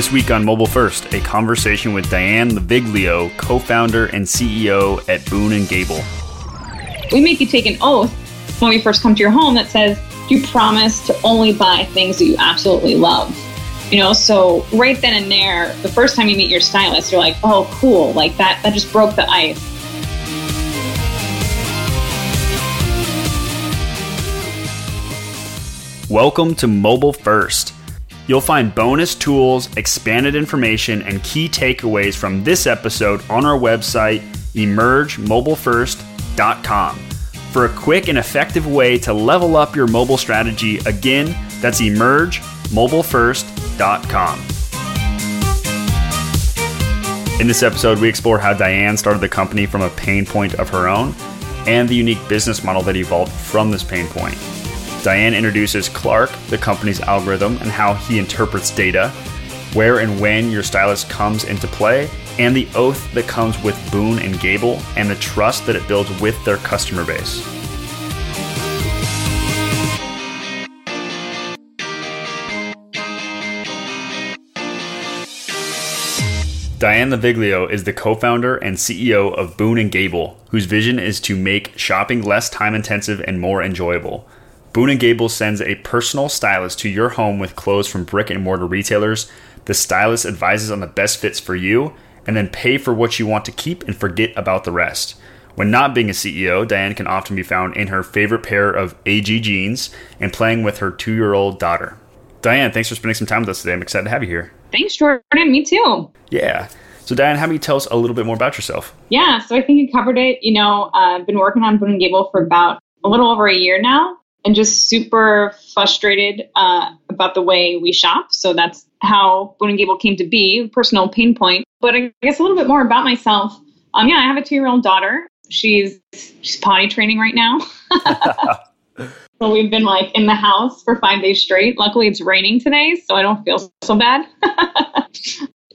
This week on Mobile First, a conversation with Diane Laviglio, co-founder and CEO at Boon and Gable. We make you take an oath when we first come to your home that says you promise to only buy things that you absolutely love. You know, so right then and there, the first time you meet your stylist, you're like, "Oh, cool! Like that that just broke the ice." Welcome to Mobile First. You'll find bonus tools, expanded information, and key takeaways from this episode on our website, emergemobilefirst.com. For a quick and effective way to level up your mobile strategy, again, that's emergemobilefirst.com. In this episode, we explore how Diane started the company from a pain point of her own and the unique business model that evolved from this pain point. Diane introduces Clark, the company's algorithm, and how he interprets data, where and when your stylist comes into play, and the oath that comes with Boon and Gable, and the trust that it builds with their customer base. Diane Laviglio is the co-founder and CEO of Boon and Gable, whose vision is to make shopping less time intensive and more enjoyable. Boon & Gable sends a personal stylist to your home with clothes from brick and mortar retailers. The stylist advises on the best fits for you and then pay for what you want to keep and forget about the rest. When not being a CEO, Diane can often be found in her favorite pair of AG jeans and playing with her two year old daughter. Diane, thanks for spending some time with us today. I'm excited to have you here. Thanks, Jordan. Me too. Yeah. So, Diane, how about you tell us a little bit more about yourself? Yeah, so I think you covered it. You know, uh, I've been working on Boon & Gable for about a little over a year now and just super frustrated uh, about the way we shop. So that's how Boon and Gable came to be, personal pain point. But I guess a little bit more about myself. Um, yeah, I have a two-year-old daughter. She's she's potty training right now. so we've been like in the house for five days straight. Luckily, it's raining today, so I don't feel so bad.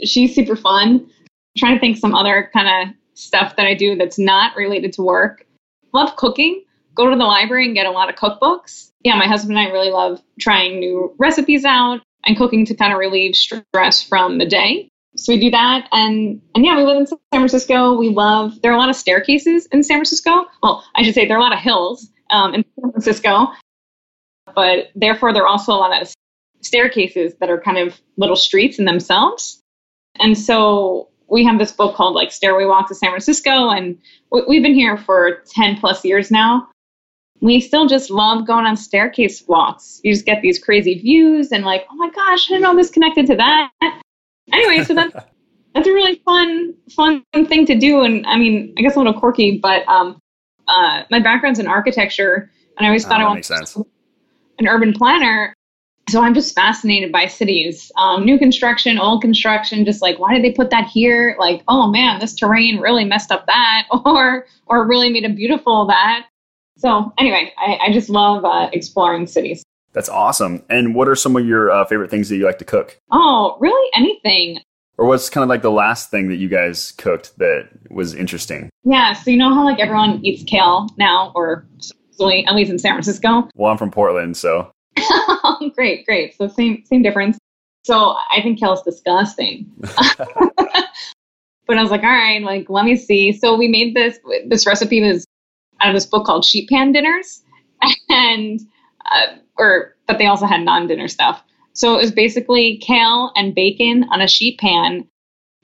she's super fun. I'm trying to think some other kind of stuff that I do that's not related to work. Love cooking go to the library and get a lot of cookbooks. Yeah, my husband and I really love trying new recipes out and cooking to kind of relieve stress from the day. So we do that, and and yeah, we live in San Francisco. We love there are a lot of staircases in San Francisco. Well, I should say there are a lot of hills um, in San Francisco, but therefore there are also a lot of staircases that are kind of little streets in themselves. And so we have this book called like Stairway Walk to San Francisco, and we've been here for ten plus years now we still just love going on staircase walks. You just get these crazy views and like, oh my gosh, I didn't know this connected to that. Anyway, so that's that's a really fun fun thing to do. And I mean, I guess a little quirky, but um, uh, my background's in architecture, and I always thought oh, I wanted sense. an urban planner. So I'm just fascinated by cities, um, new construction, old construction. Just like, why did they put that here? Like, oh man, this terrain really messed up that, or or really made a beautiful that. So anyway, I, I just love uh, exploring cities. That's awesome. And what are some of your uh, favorite things that you like to cook? Oh, really? Anything. Or what's kind of like the last thing that you guys cooked that was interesting? Yeah. So you know how like everyone eats kale now, or at least in San Francisco. Well, I'm from Portland, so. great, great. So same same difference. So I think kale is disgusting. but I was like, all right, like let me see. So we made this. This recipe was out of this book called Sheet Pan Dinners, and uh, or but they also had non-dinner stuff. So it was basically kale and bacon on a sheet pan,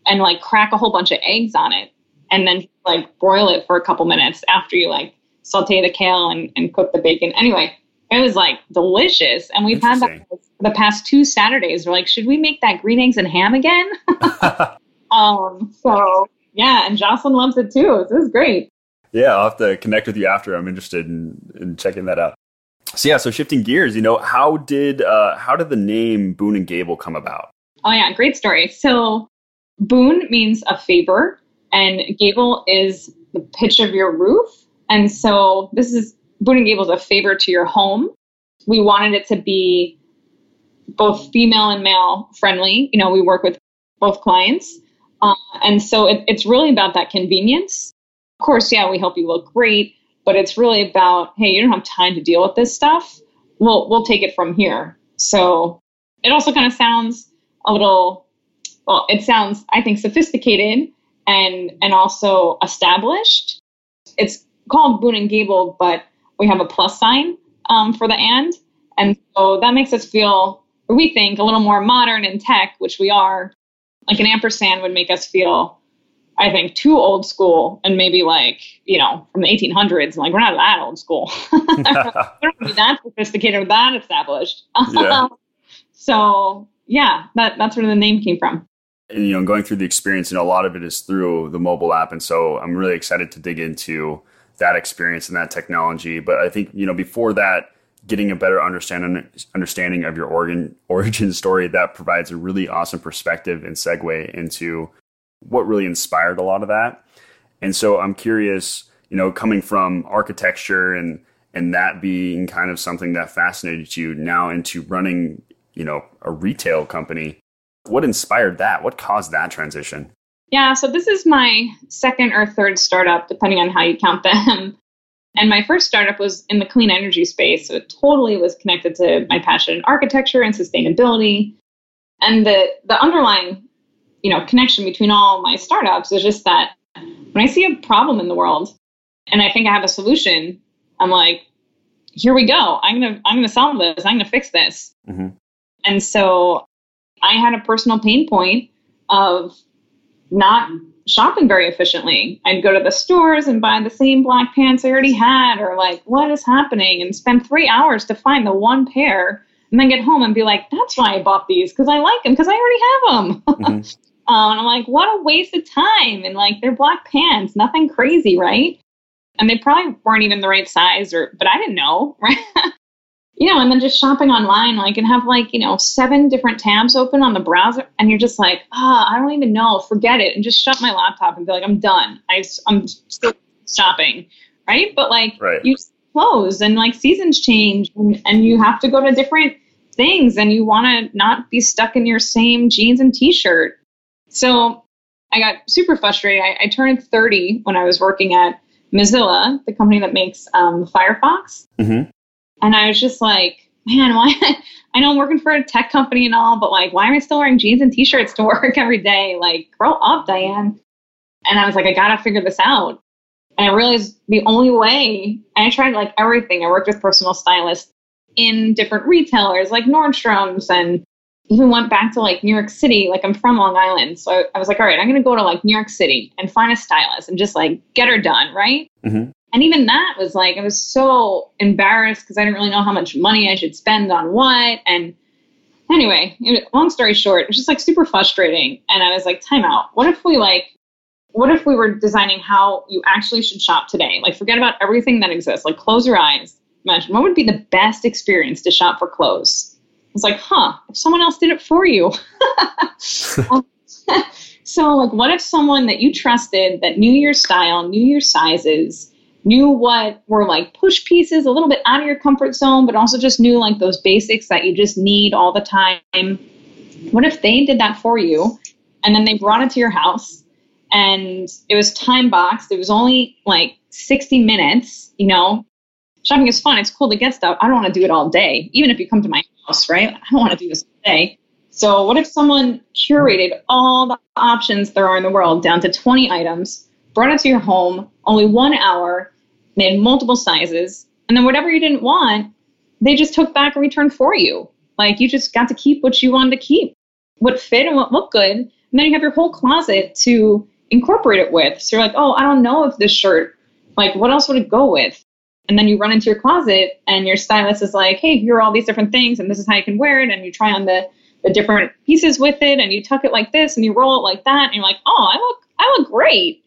and like crack a whole bunch of eggs on it, and then like broil it for a couple minutes after you like saute the kale and, and cook the bacon. Anyway, it was like delicious, and we've had that for the past two Saturdays. We're like, should we make that green eggs and ham again? um, so yeah, and Jocelyn loves it too. So it was great yeah, I'll have to connect with you after. I'm interested in, in checking that out. So yeah, so shifting gears, you know, how did uh, how did the name Boon and Gable come about? Oh yeah, great story. So Boon means a favor, and Gable is the pitch of your roof, and so this is Boon and Gable is a favor to your home. We wanted it to be both female and male friendly. You know, we work with both clients, uh, and so it, it's really about that convenience of course, yeah, we help you look great, but it's really about, hey, you don't have time to deal with this stuff. We'll we'll take it from here. So it also kind of sounds a little well, it sounds, I think, sophisticated and and also established. It's called Boon and Gable, but we have a plus sign um, for the and, and so that makes us feel, we think, a little more modern in tech, which we are. Like an ampersand would make us feel, I think, too old school and maybe like you know from the 1800s. Like we're not that old school. we don't that sophisticated or that established. Yeah. so yeah, that that's where the name came from and, you know, going through the experience, and a lot of it is through the mobile app. And so I'm really excited to dig into that experience and that technology. But I think, you know, before that, getting a better understanding understanding of your origin origin story that provides a really awesome perspective and segue into what really inspired a lot of that. And so I'm curious, you know, coming from architecture and and that being kind of something that fascinated you now into running, you know, a retail company what inspired that? What caused that transition? Yeah, so this is my second or third startup, depending on how you count them. And my first startup was in the clean energy space. So it totally was connected to my passion in architecture and sustainability. And the, the underlying, you know, connection between all my startups is just that when I see a problem in the world and I think I have a solution, I'm like, here we go. I'm gonna I'm gonna solve this. I'm gonna fix this. Mm-hmm. And so I had a personal pain point of not shopping very efficiently. I'd go to the stores and buy the same black pants I already had, or like, what is happening? And spend three hours to find the one pair, and then get home and be like, that's why I bought these because I like them because I already have them. Mm-hmm. um, and I'm like, what a waste of time! And like, they're black pants, nothing crazy, right? And they probably weren't even the right size, or but I didn't know, right? you know, and then just shopping online, like, and have like, you know, seven different tabs open on the browser, and you're just like, ah, oh, I don't even know, forget it, and just shut my laptop and be like, I'm done. I, I'm still shopping, right? But like, right. you close and like seasons change, and, and you have to go to different things, and you want to not be stuck in your same jeans and t-shirt. So I got super frustrated. I, I turned 30 when I was working at Mozilla, the company that makes um, Firefox. Mm-hmm. And I was just like, man, why? I know I'm working for a tech company and all, but like, why am I still wearing jeans and t-shirts to work every day? Like, grow up, Diane. And I was like, I gotta figure this out. And I realized the only way, and I tried like everything. I worked with personal stylists in different retailers like Nordstrom's and even went back to like New York City. Like I'm from Long Island. So I was like, all right, I'm going to go to like New York City and find a stylist and just like get her done. Right. Mm-hmm. And even that was like, I was so embarrassed because I didn't really know how much money I should spend on what. And anyway, long story short, it was just like super frustrating. And I was like, time out. What if we like, what if we were designing how you actually should shop today? Like, forget about everything that exists. Like, close your eyes. Imagine what would be the best experience to shop for clothes? I was like, huh, if someone else did it for you. Um, so, like, what if someone that you trusted, that knew your style, knew your sizes, knew what were like push pieces a little bit out of your comfort zone, but also just knew like those basics that you just need all the time. What if they did that for you and then they brought it to your house and it was time boxed? It was only like 60 minutes, you know. Shopping is fun. It's cool to get stuff. I don't want to do it all day, even if you come to my house, right? I don't want to do this all day. So, what if someone curated all the options there are in the world down to 20 items? brought it to your home, only one hour, made multiple sizes, and then whatever you didn't want, they just took back and returned for you. Like you just got to keep what you wanted to keep, what fit and what looked good. And then you have your whole closet to incorporate it with. So you're like, oh, I don't know if this shirt, like, what else would it go with? And then you run into your closet and your stylist is like, hey, here are all these different things and this is how you can wear it. And you try on the, the different pieces with it and you tuck it like this and you roll it like that. And you're like, oh, I look, I look great.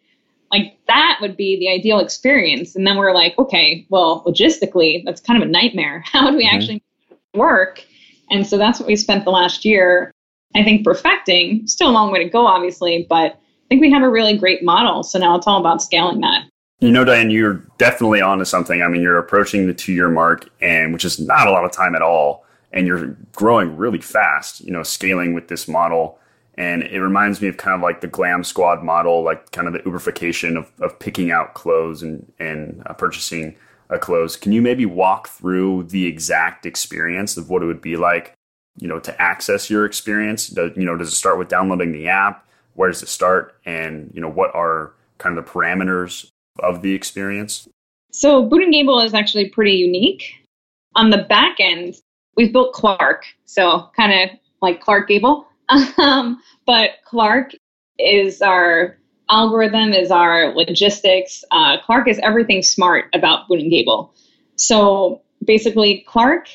Like that would be the ideal experience. And then we're like, okay, well, logistically, that's kind of a nightmare. How would we mm-hmm. actually work? And so that's what we spent the last year, I think, perfecting. Still a long way to go, obviously, but I think we have a really great model. So now it's all about scaling that. You know, Diane, you're definitely onto something. I mean, you're approaching the two year mark, and which is not a lot of time at all. And you're growing really fast, you know, scaling with this model and it reminds me of kind of like the glam squad model like kind of the uberification of, of picking out clothes and, and uh, purchasing a clothes can you maybe walk through the exact experience of what it would be like you know, to access your experience? Does, you know, does it start with downloading the app? Where does it start? And, you know, what are kind of the parameters of the experience? So Boon and Gable is actually pretty unique. On the back end, we've built Clark, so kind of like Clark Gable. Um, but Clark is our algorithm, is our logistics. Uh, Clark is everything smart about Boon and Gable. So basically, Clark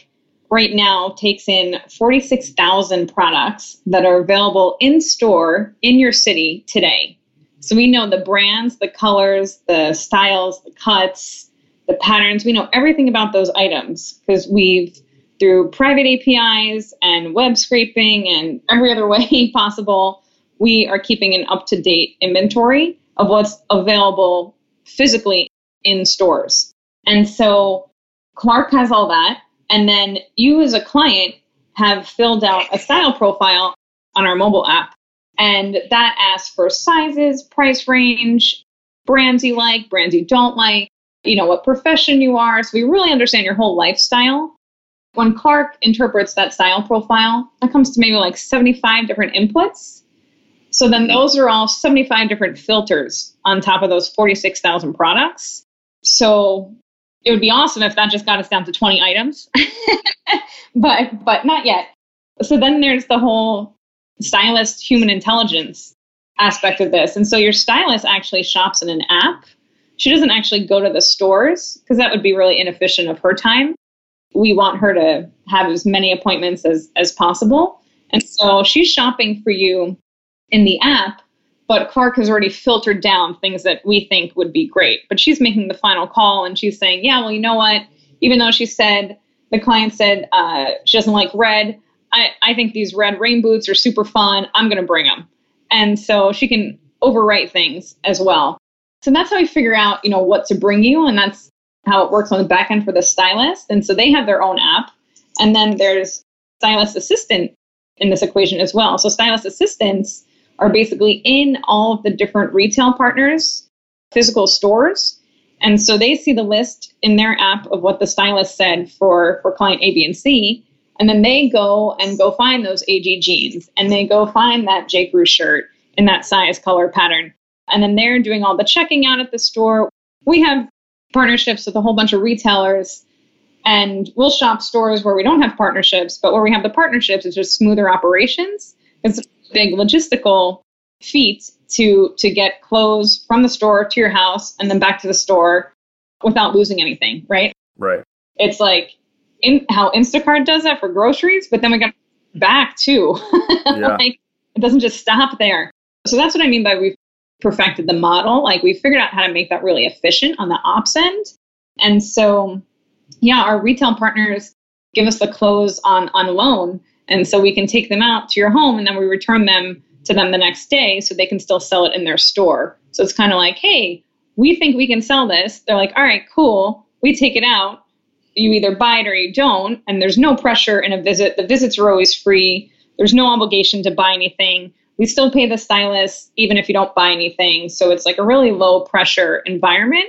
right now takes in 46,000 products that are available in store in your city today. So we know the brands, the colors, the styles, the cuts, the patterns. We know everything about those items because we've, through private APIs and web scraping and every other way possible, we are keeping an up to date inventory of what's available physically in stores. And so Clark has all that. And then you, as a client, have filled out a style profile on our mobile app. And that asks for sizes, price range, brands you like, brands you don't like, you know, what profession you are. So we really understand your whole lifestyle. When Clark interprets that style profile, that comes to maybe like 75 different inputs. So then those are all 75 different filters on top of those 46,000 products. So it would be awesome if that just got us down to 20 items but but not yet so then there's the whole stylist human intelligence aspect of this and so your stylist actually shops in an app she doesn't actually go to the stores because that would be really inefficient of her time we want her to have as many appointments as as possible and so she's shopping for you in the app but Clark has already filtered down things that we think would be great. But she's making the final call and she's saying, yeah, well, you know what? Even though she said, the client said uh, she doesn't like red, I, I think these red rain boots are super fun. I'm going to bring them. And so she can overwrite things as well. So that's how we figure out, you know, what to bring you. And that's how it works on the back end for the stylist. And so they have their own app. And then there's stylist assistant in this equation as well. So stylist assistants are basically in all of the different retail partners, physical stores. And so they see the list in their app of what the stylist said for, for client A, B, and C. And then they go and go find those AG jeans and they go find that J. Crew shirt in that size, color, pattern. And then they're doing all the checking out at the store. We have partnerships with a whole bunch of retailers and we'll shop stores where we don't have partnerships, but where we have the partnerships, it's just smoother operations. It's a big logistical feat to to get clothes from the store to your house and then back to the store without losing anything, right? Right. It's like in how Instacart does that for groceries, but then we got back too. Yeah. like it doesn't just stop there. So that's what I mean by we've perfected the model. Like we figured out how to make that really efficient on the ops end. And so yeah, our retail partners give us the clothes on on loan and so we can take them out to your home and then we return them to them the next day so they can still sell it in their store. So it's kind of like, hey, we think we can sell this. They're like, all right, cool. We take it out. You either buy it or you don't. And there's no pressure in a visit. The visits are always free. There's no obligation to buy anything. We still pay the stylist even if you don't buy anything. So it's like a really low pressure environment.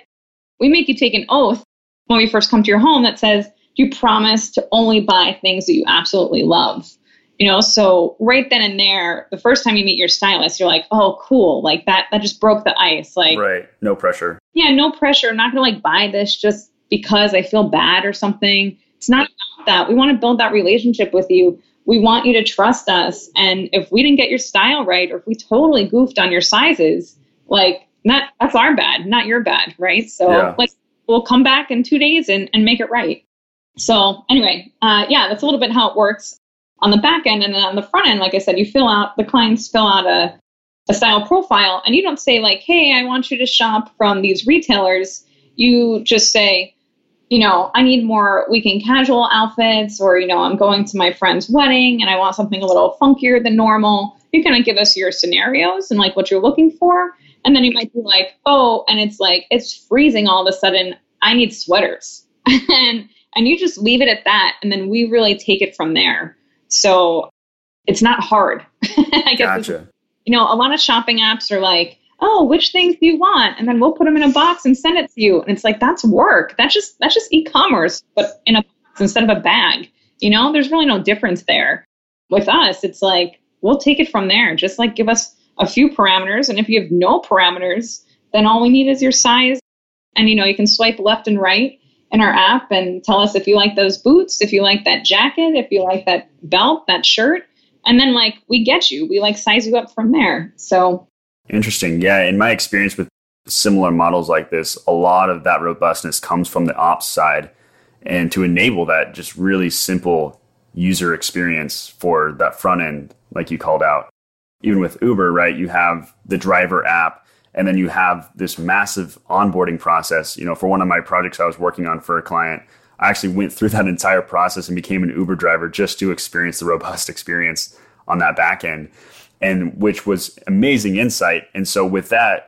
We make you take an oath when we first come to your home that says, you promise to only buy things that you absolutely love. You know, so right then and there, the first time you meet your stylist, you're like, oh, cool. Like that, that just broke the ice. Like, right. No pressure. Yeah, no pressure. I'm not going to like buy this just because I feel bad or something. It's not about that. We want to build that relationship with you. We want you to trust us. And if we didn't get your style right, or if we totally goofed on your sizes, like, not, that's our bad, not your bad. Right. So, yeah. like, we'll come back in two days and, and make it right. So anyway, uh, yeah, that's a little bit how it works on the back end. And then on the front end, like I said, you fill out, the clients fill out a, a style profile and you don't say like, hey, I want you to shop from these retailers. You just say, you know, I need more weekend casual outfits, or, you know, I'm going to my friend's wedding and I want something a little funkier than normal. You kind of give us your scenarios and like what you're looking for. And then you might be like, oh, and it's like, it's freezing all of a sudden. I need sweaters. and and you just leave it at that and then we really take it from there so it's not hard i guess gotcha. you know a lot of shopping apps are like oh which things do you want and then we'll put them in a box and send it to you and it's like that's work that's just that's just e-commerce but in a box instead of a bag you know there's really no difference there with us, it's like, we'll take it from there. Just like give us a few parameters. And if you have no parameters, then all we need is your size. And, you know, you can swipe left and right in our app and tell us if you like those boots, if you like that jacket, if you like that belt, that shirt. And then, like, we get you. We like size you up from there. So interesting. Yeah. In my experience with similar models like this, a lot of that robustness comes from the ops side. And to enable that just really simple user experience for that front end, like you called out. Even with Uber, right? You have the driver app and then you have this massive onboarding process. You know, for one of my projects I was working on for a client, I actually went through that entire process and became an Uber driver just to experience the robust experience on that back end, and which was amazing insight. And so with that,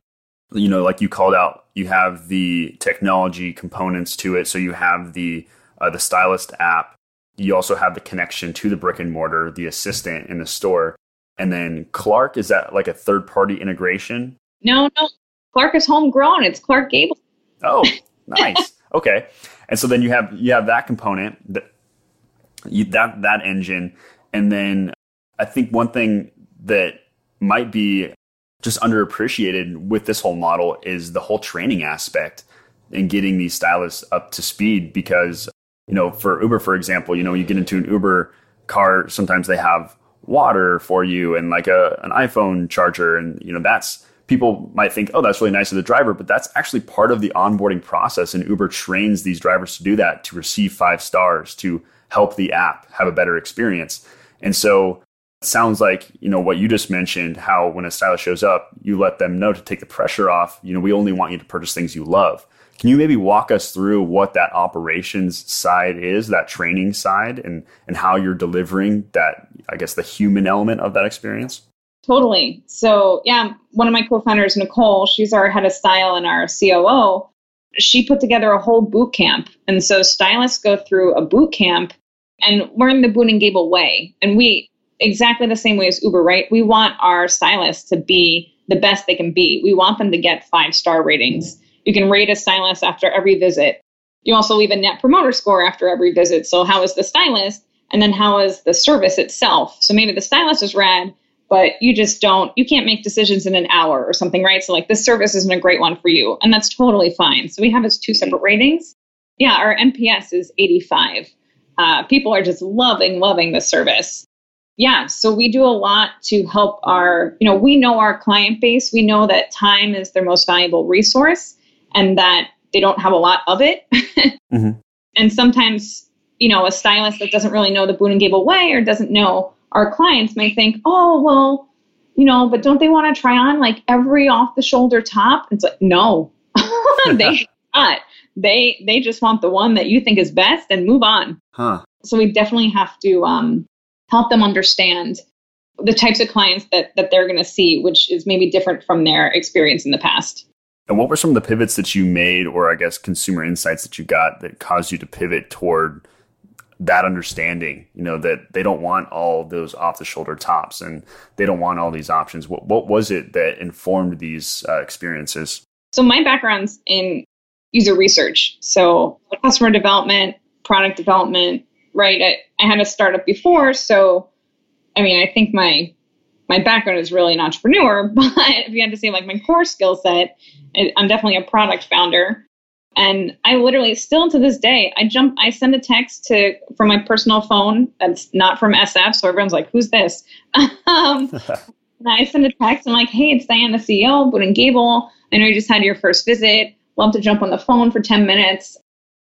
you know, like you called out, you have the technology components to it. So you have the uh, the stylist app. You also have the connection to the brick and mortar, the assistant in the store, and then Clark is that like a third party integration? No, no. Clark is homegrown. It's Clark Gable. Oh, nice. okay, and so then you have you have that component that you, that that engine, and then I think one thing that might be just underappreciated with this whole model is the whole training aspect and getting these stylists up to speed because you know for uber for example you know you get into an uber car sometimes they have water for you and like a an iphone charger and you know that's people might think oh that's really nice of the driver but that's actually part of the onboarding process and uber trains these drivers to do that to receive five stars to help the app have a better experience. And so sounds like you know what you just mentioned how when a stylist shows up you let them know to take the pressure off you know we only want you to purchase things you love. Can you maybe walk us through what that operations side is that training side and and how you're delivering that i guess the human element of that experience? Totally. So yeah one of my co-founders nicole she's our head of style and our coo she put together a whole boot camp. And so stylists go through a boot camp and learn the Boon and Gable way. And we exactly the same way as Uber, right? We want our stylists to be the best they can be. We want them to get five star ratings. You can rate a stylist after every visit. You also leave a net promoter score after every visit. So, how is the stylist? And then, how is the service itself? So, maybe the stylist is rad, but you just don't, you can't make decisions in an hour or something, right? So, like, this service isn't a great one for you. And that's totally fine. So, we have as two separate ratings. Yeah, our NPS is 85. Uh, people are just loving, loving the service yeah, so we do a lot to help our, you know, we know our client base. We know that time is their most valuable resource and that they don't have a lot of it. mm-hmm. And sometimes, you know, a stylist that doesn't really know the Boon and Gable way or doesn't know our clients may think, oh, well, you know, but don't they want to try on like every off the shoulder top? It's like, no, they not. They they just want the one that you think is best and move on. Huh. So we definitely have to um, help them understand the types of clients that, that they're going to see, which is maybe different from their experience in the past. And what were some of the pivots that you made, or I guess consumer insights that you got that caused you to pivot toward that understanding? You know, that they don't want all those off the shoulder tops and they don't want all these options. What, what was it that informed these uh, experiences? So, my background's in user research. So, customer development, product development, right? I, I had a startup before, so I mean, I think my my background is really an entrepreneur, but if you had to say like my core skill set, I'm definitely a product founder. And I literally still to this day, I jump, I send a text to from my personal phone that's not from SF, so everyone's like, "Who's this?" um, and I send a text. I'm like, "Hey, it's Diana, the CEO, Boon and Gable. I know you just had your first visit. Love to jump on the phone for 10 minutes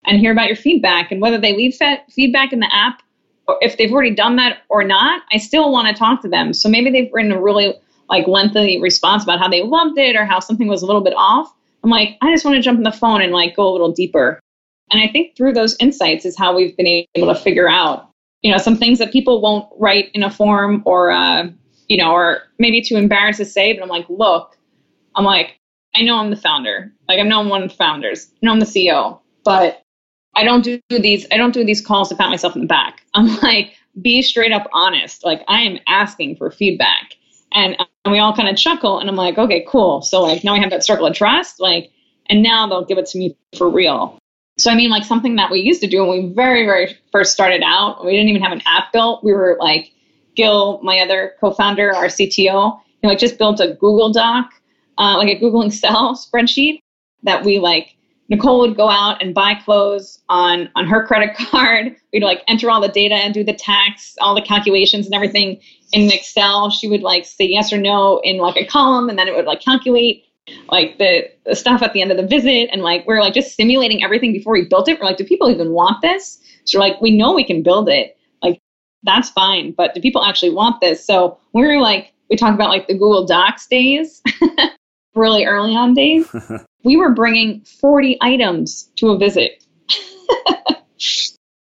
and hear about your feedback. And whether they leave feedback in the app or if they've already done that or not i still want to talk to them. So maybe they've written a really like lengthy response about how they loved it or how something was a little bit off. I'm like i just want to jump on the phone and like go a little deeper. And i think through those insights is how we've been able to figure out you know some things that people won't write in a form or uh, you know or maybe too embarrassed to say but i'm like look i'm like i know i'm the founder. Like i'm one of the founders. I know i'm the ceo but I don't do these I don't do these calls to pat myself in the back. I'm like be straight up honest. Like I am asking for feedback. And, and we all kind of chuckle and I'm like, okay, cool. So like now we have that circle of trust, like and now they'll give it to me for real. So I mean like something that we used to do when we very, very first started out, we didn't even have an app built. We were like Gil, my other co-founder, our CTO, you know, like just built a Google Doc, uh, like a Google Excel spreadsheet that we like. Nicole would go out and buy clothes on on her credit card. We'd like enter all the data and do the tax, all the calculations and everything in Excel. She would like say yes or no in like a column, and then it would like calculate like the, the stuff at the end of the visit. And like we're like just simulating everything before we built it. We're like, do people even want this? So like, we know we can build it. Like that's fine, but do people actually want this? So we were like, we talk about like the Google Docs days, really early on days. we were bringing 40 items to a visit.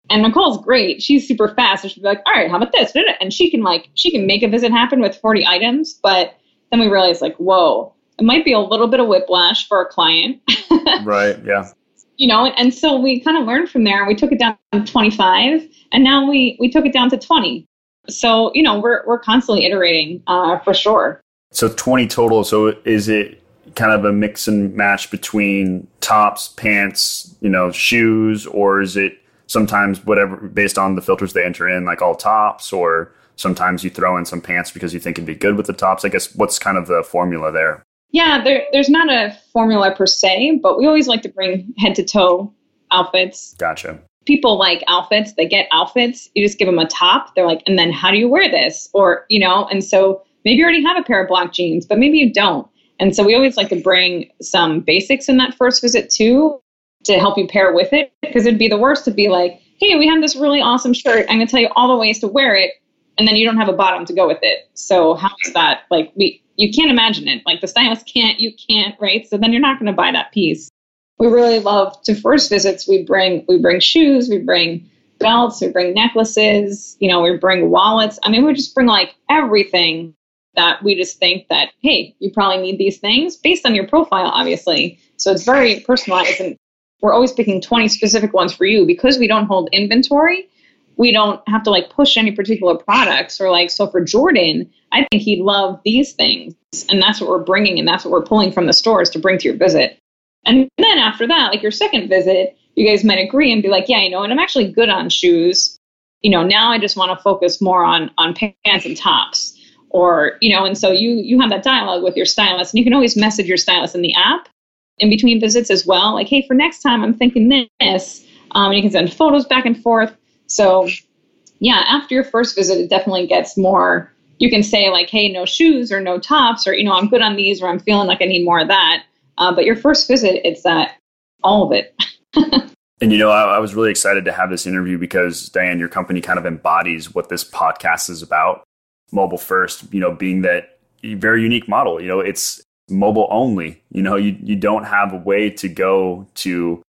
and Nicole's great. She's super fast. So she'd be like, all right, how about this? And she can like, she can make a visit happen with 40 items. But then we realized like, whoa, it might be a little bit of whiplash for a client. right. Yeah you know, and so we kind of learned from there. We took it down to 25, and now we we took it down to 20. So you know, we're we're constantly iterating uh, for sure. So 20 total. So is it kind of a mix and match between tops, pants, you know, shoes, or is it sometimes whatever based on the filters they enter in, like all tops, or sometimes you throw in some pants because you think it'd be good with the tops? I guess what's kind of the formula there? Yeah, there, there's not a formula per se, but we always like to bring head to toe outfits. Gotcha. People like outfits, they get outfits. You just give them a top. They're like, and then how do you wear this? Or, you know, and so maybe you already have a pair of black jeans, but maybe you don't. And so we always like to bring some basics in that first visit too to help you pair with it because it'd be the worst to be like, hey, we have this really awesome shirt. I'm going to tell you all the ways to wear it. And then you don't have a bottom to go with it. So how is that? Like we, you can't imagine it. Like the stylist can't, you can't, right? So then you're not going to buy that piece. We really love to first visits. We bring we bring shoes, we bring belts, we bring necklaces, you know, we bring wallets. I mean, we just bring like everything that we just think that hey, you probably need these things based on your profile, obviously. So it's very personalized, and we're always picking 20 specific ones for you. Because we don't hold inventory we don't have to like push any particular products or like so for jordan i think he'd love these things and that's what we're bringing and that's what we're pulling from the stores to bring to your visit. And then after that like your second visit you guys might agree and be like yeah you know and i'm actually good on shoes. You know now i just want to focus more on on pants and tops or you know and so you you have that dialogue with your stylist and you can always message your stylist in the app in between visits as well like hey for next time i'm thinking this um, and you can send photos back and forth so, yeah, after your first visit, it definitely gets more. You can say, like, hey, no shoes or no tops, or, you know, I'm good on these, or I'm feeling like I need more of that. Uh, but your first visit, it's that all of it. and, you know, I, I was really excited to have this interview because, Diane, your company kind of embodies what this podcast is about mobile first, you know, being that very unique model. You know, it's mobile only. You know, you, you don't have a way to go to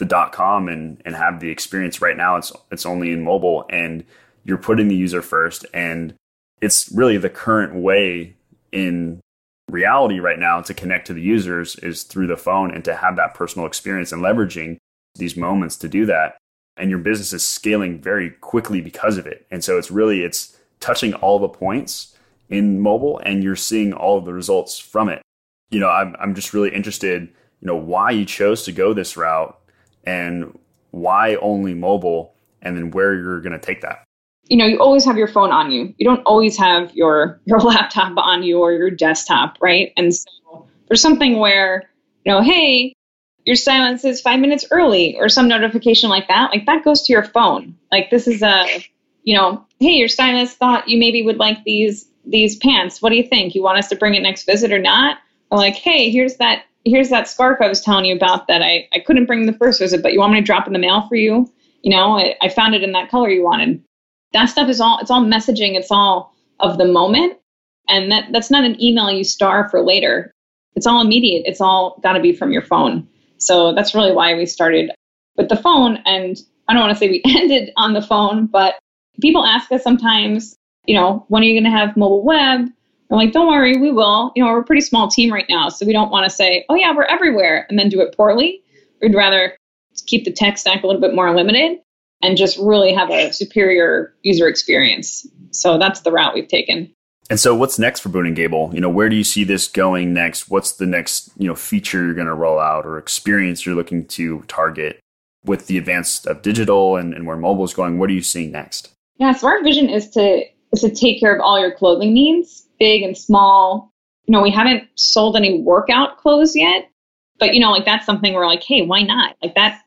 the dot com and and have the experience right now it's it's only in mobile and you're putting the user first and it's really the current way in reality right now to connect to the users is through the phone and to have that personal experience and leveraging these moments to do that and your business is scaling very quickly because of it and so it's really it's touching all the points in mobile and you're seeing all of the results from it. You know i'm, I'm just really interested you know why you chose to go this route and why only mobile and then where you're going to take that. You know you always have your phone on you. You don't always have your your laptop on you or your desktop right? And so there's something where you know hey your silence is five minutes early or some notification like that like that goes to your phone. Like this is a you know hey your stylist thought you maybe would like these these pants what do you think you want us to bring it next visit or not or like hey here's that here's that scarf I was telling you about that I, I couldn't bring the first visit, but you want me to drop in the mail for you? You know, I, I found it in that color you wanted. That stuff is all, it's all messaging. It's all of the moment. And that, that's not an email you star for later. It's all immediate. It's all got to be from your phone. So that's really why we started with the phone. And I don't want to say we ended on the phone, but people ask us sometimes, you know, when are you going to have mobile web? I'm like, don't worry, we will. You know, we're a pretty small team right now, so we don't want to say, oh yeah, we're everywhere, and then do it poorly. We'd rather keep the tech stack a little bit more limited and just really have a superior user experience. So that's the route we've taken. And so, what's next for Boon and Gable? You know, where do you see this going next? What's the next you know feature you're going to roll out or experience you're looking to target with the advance of digital and, and where mobile is going? What are you seeing next? Yeah, so our vision is to is to take care of all your clothing needs, big and small. You know, we haven't sold any workout clothes yet, but you know, like that's something we're like, hey, why not? Like that,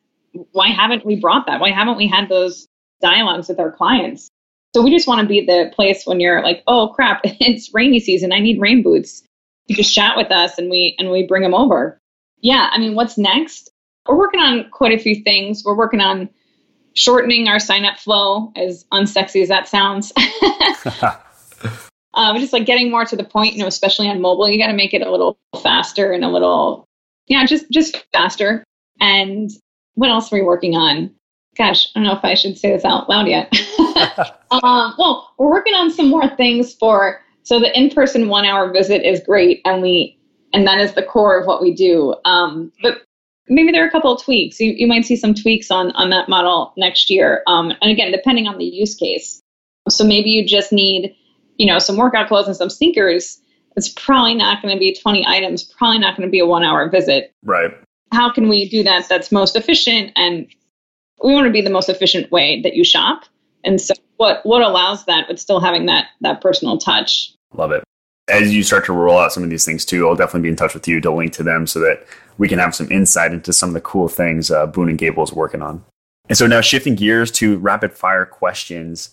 why haven't we brought that? Why haven't we had those dialogues with our clients? So we just want to be the place when you're like, oh crap, it's rainy season. I need rain boots. You just chat with us and we and we bring them over. Yeah, I mean, what's next? We're working on quite a few things. We're working on shortening our sign up flow, as unsexy as that sounds. um, just like getting more to the point, you know, especially on mobile, you got to make it a little faster and a little, yeah, just just faster. And what else are we working on? Gosh, I don't know if I should say this out loud yet. um, well, we're working on some more things for. So the in-person one-hour visit is great, and we and that is the core of what we do. Um, but maybe there are a couple of tweaks. You, you might see some tweaks on, on that model next year. Um, and again, depending on the use case. So maybe you just need, you know, some workout clothes and some sneakers. It's probably not going to be 20 items, probably not going to be a one hour visit. Right. How can we do that that's most efficient? And we want to be the most efficient way that you shop. And so what, what allows that, but still having that, that personal touch. Love it as you start to roll out some of these things too, I'll definitely be in touch with you to link to them so that we can have some insight into some of the cool things uh, Boon and Gable is working on. And so now shifting gears to rapid fire questions,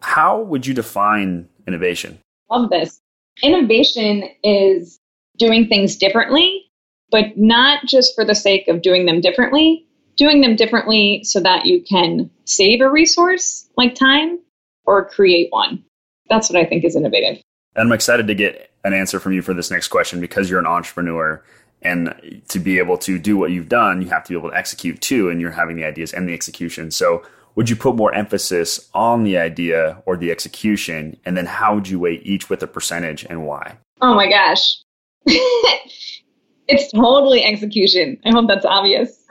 how would you define innovation? Love this. Innovation is doing things differently, but not just for the sake of doing them differently, doing them differently so that you can save a resource like time or create one. That's what I think is innovative. And I'm excited to get an answer from you for this next question because you're an entrepreneur. And to be able to do what you've done, you have to be able to execute too. And you're having the ideas and the execution. So, would you put more emphasis on the idea or the execution? And then, how would you weigh each with a percentage and why? Oh my gosh. it's totally execution. I hope that's obvious.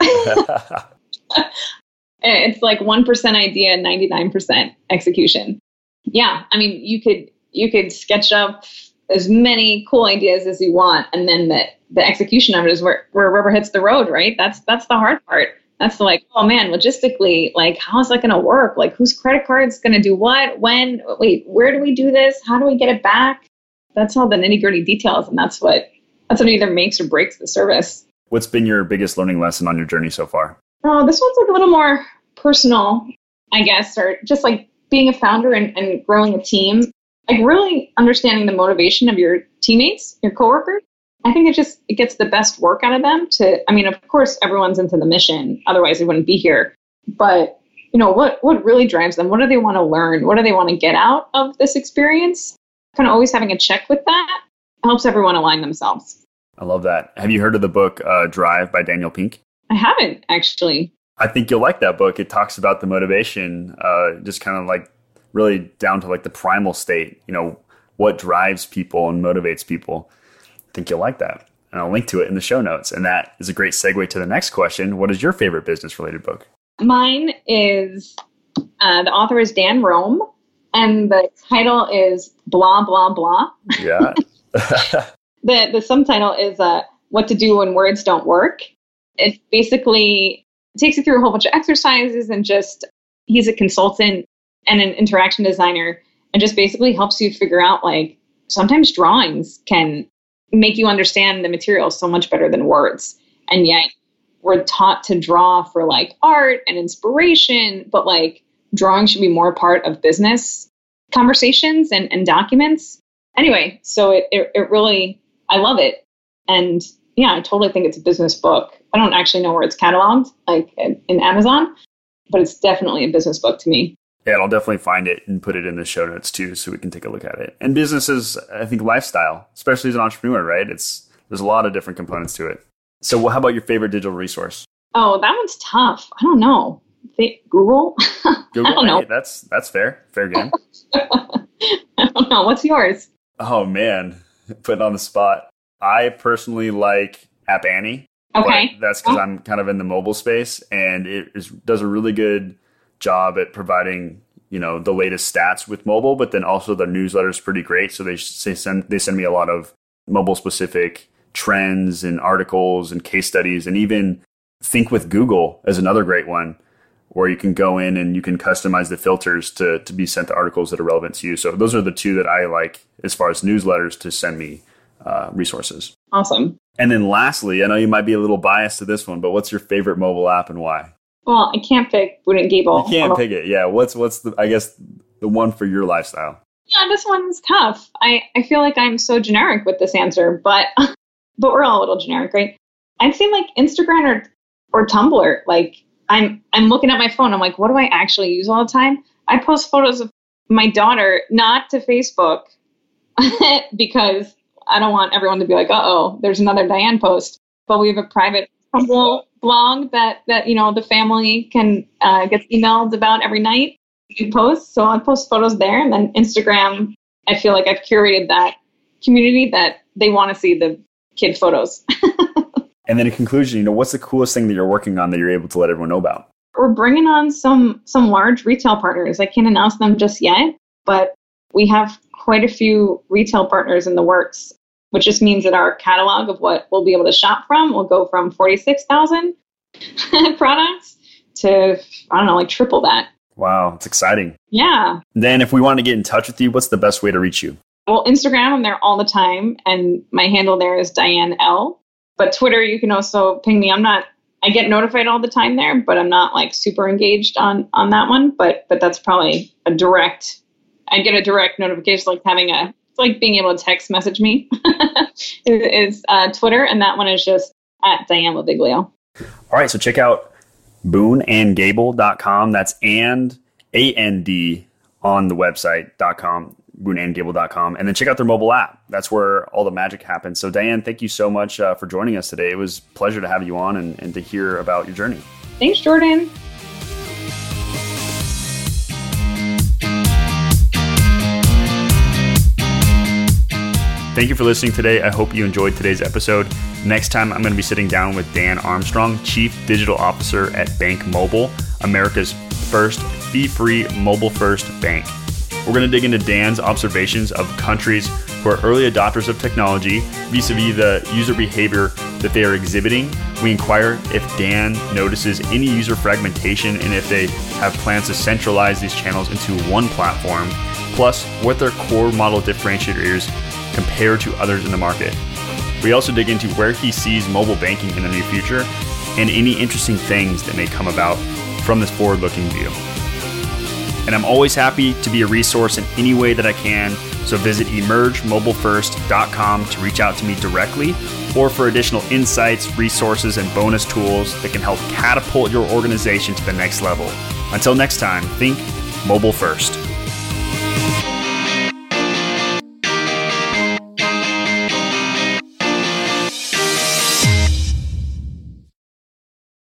it's like 1% idea, 99% execution. Yeah. I mean, you could you could sketch up as many cool ideas as you want, and then the the execution of it is where where rubber hits the road, right? That's that's the hard part. That's like, oh man, logistically, like how's that going to work? Like whose credit card's going to do what? When? Wait, where do we do this? How do we get it back? That's all the nitty gritty details, and that's what that's what either makes or breaks the service. What's been your biggest learning lesson on your journey so far? Oh, this one's like a little more personal, I guess, or just like being a founder and, and growing a team like really understanding the motivation of your teammates, your coworkers. I think it just it gets the best work out of them to I mean, of course everyone's into the mission, otherwise they wouldn't be here. But you know, what what really drives them? What do they want to learn? What do they want to get out of this experience? Kind of always having a check with that helps everyone align themselves. I love that. Have you heard of the book uh, Drive by Daniel Pink? I haven't actually. I think you'll like that book. It talks about the motivation, uh, just kind of like really down to like the primal state, you know, what drives people and motivates people. I think you'll like that. And I'll link to it in the show notes. And that is a great segue to the next question. What is your favorite business related book? Mine is uh, the author is Dan Roam, and the title is Blah, Blah, Blah. Yeah. the, the subtitle is uh, What to Do When Words Don't Work. It basically takes you through a whole bunch of exercises and just he's a consultant and an interaction designer and just basically helps you figure out like sometimes drawings can make you understand the material so much better than words. And yet we're taught to draw for like art and inspiration but like drawing should be more part of business conversations and, and documents. Anyway so it, it, it really i love it. And yeah i totally think it's a business book. I don't actually know where it's cataloged like in, in amazon but it's definitely a business book to me yeah, I'll definitely find it and put it in the show notes too, so we can take a look at it. And business is, I think, lifestyle, especially as an entrepreneur, right? It's there's a lot of different components to it. So, how about your favorite digital resource? Oh, that one's tough. I don't know. Google. Google. I don't know. Hey, that's that's fair. Fair game. I don't know. What's yours? Oh man, putting on the spot. I personally like App Annie. Okay. That's because oh. I'm kind of in the mobile space, and it is, does a really good job at providing you know the latest stats with mobile, but then also the newsletter is pretty great. So they send they send me a lot of mobile specific trends and articles and case studies, and even Think with Google is another great one. where you can go in and you can customize the filters to, to be sent to articles that are relevant to you. So those are the two that I like as far as newsletters to send me uh, resources. Awesome. And then lastly, I know you might be a little biased to this one, but what's your favorite mobile app and why? Well, I can't pick and Gable. You can't pick it. Yeah. What's what's the I guess the one for your lifestyle? Yeah, this one's tough. I, I feel like I'm so generic with this answer, but but we're all a little generic, right? I'd say like Instagram or or Tumblr. Like I'm I'm looking at my phone. I'm like, what do I actually use all the time? I post photos of my daughter, not to Facebook, because I don't want everyone to be like, uh oh, there's another Diane post. But we have a private Tumblr blog that that you know the family can uh, get emailed about every night. We post, so I post photos there, and then Instagram. I feel like I've curated that community that they want to see the kid photos. and then in conclusion, you know, what's the coolest thing that you're working on that you're able to let everyone know about? We're bringing on some some large retail partners. I can't announce them just yet, but we have quite a few retail partners in the works which just means that our catalog of what we'll be able to shop from will go from 46,000 products to, I don't know, like triple that. Wow, it's exciting. Yeah. Then, if we want to get in touch with you, what's the best way to reach you? Well, Instagram, I'm there all the time, and my handle there is Diane L. But Twitter, you can also ping me. I'm not, I get notified all the time there, but I'm not like super engaged on on that one. But but that's probably a direct. I get a direct notification, like having a like being able to text message me is uh, Twitter, and that one is just at Diane Laviglio. All right, so check out boonandgable.com. That's and A N D on the website.com, boonandgable.com. And then check out their mobile app. That's where all the magic happens. So, Diane, thank you so much uh, for joining us today. It was a pleasure to have you on and, and to hear about your journey. Thanks, Jordan. Thank you for listening today. I hope you enjoyed today's episode. Next time, I'm going to be sitting down with Dan Armstrong, Chief Digital Officer at Bank Mobile, America's first fee free mobile first bank. We're going to dig into Dan's observations of countries who are early adopters of technology vis a vis the user behavior that they are exhibiting. We inquire if Dan notices any user fragmentation and if they have plans to centralize these channels into one platform, plus what their core model differentiator is compared to others in the market. We also dig into where he sees mobile banking in the near future and any interesting things that may come about from this forward looking view. And I'm always happy to be a resource in any way that I can, so visit emergemobilefirst.com to reach out to me directly or for additional insights, resources, and bonus tools that can help catapult your organization to the next level. Until next time, think mobile first.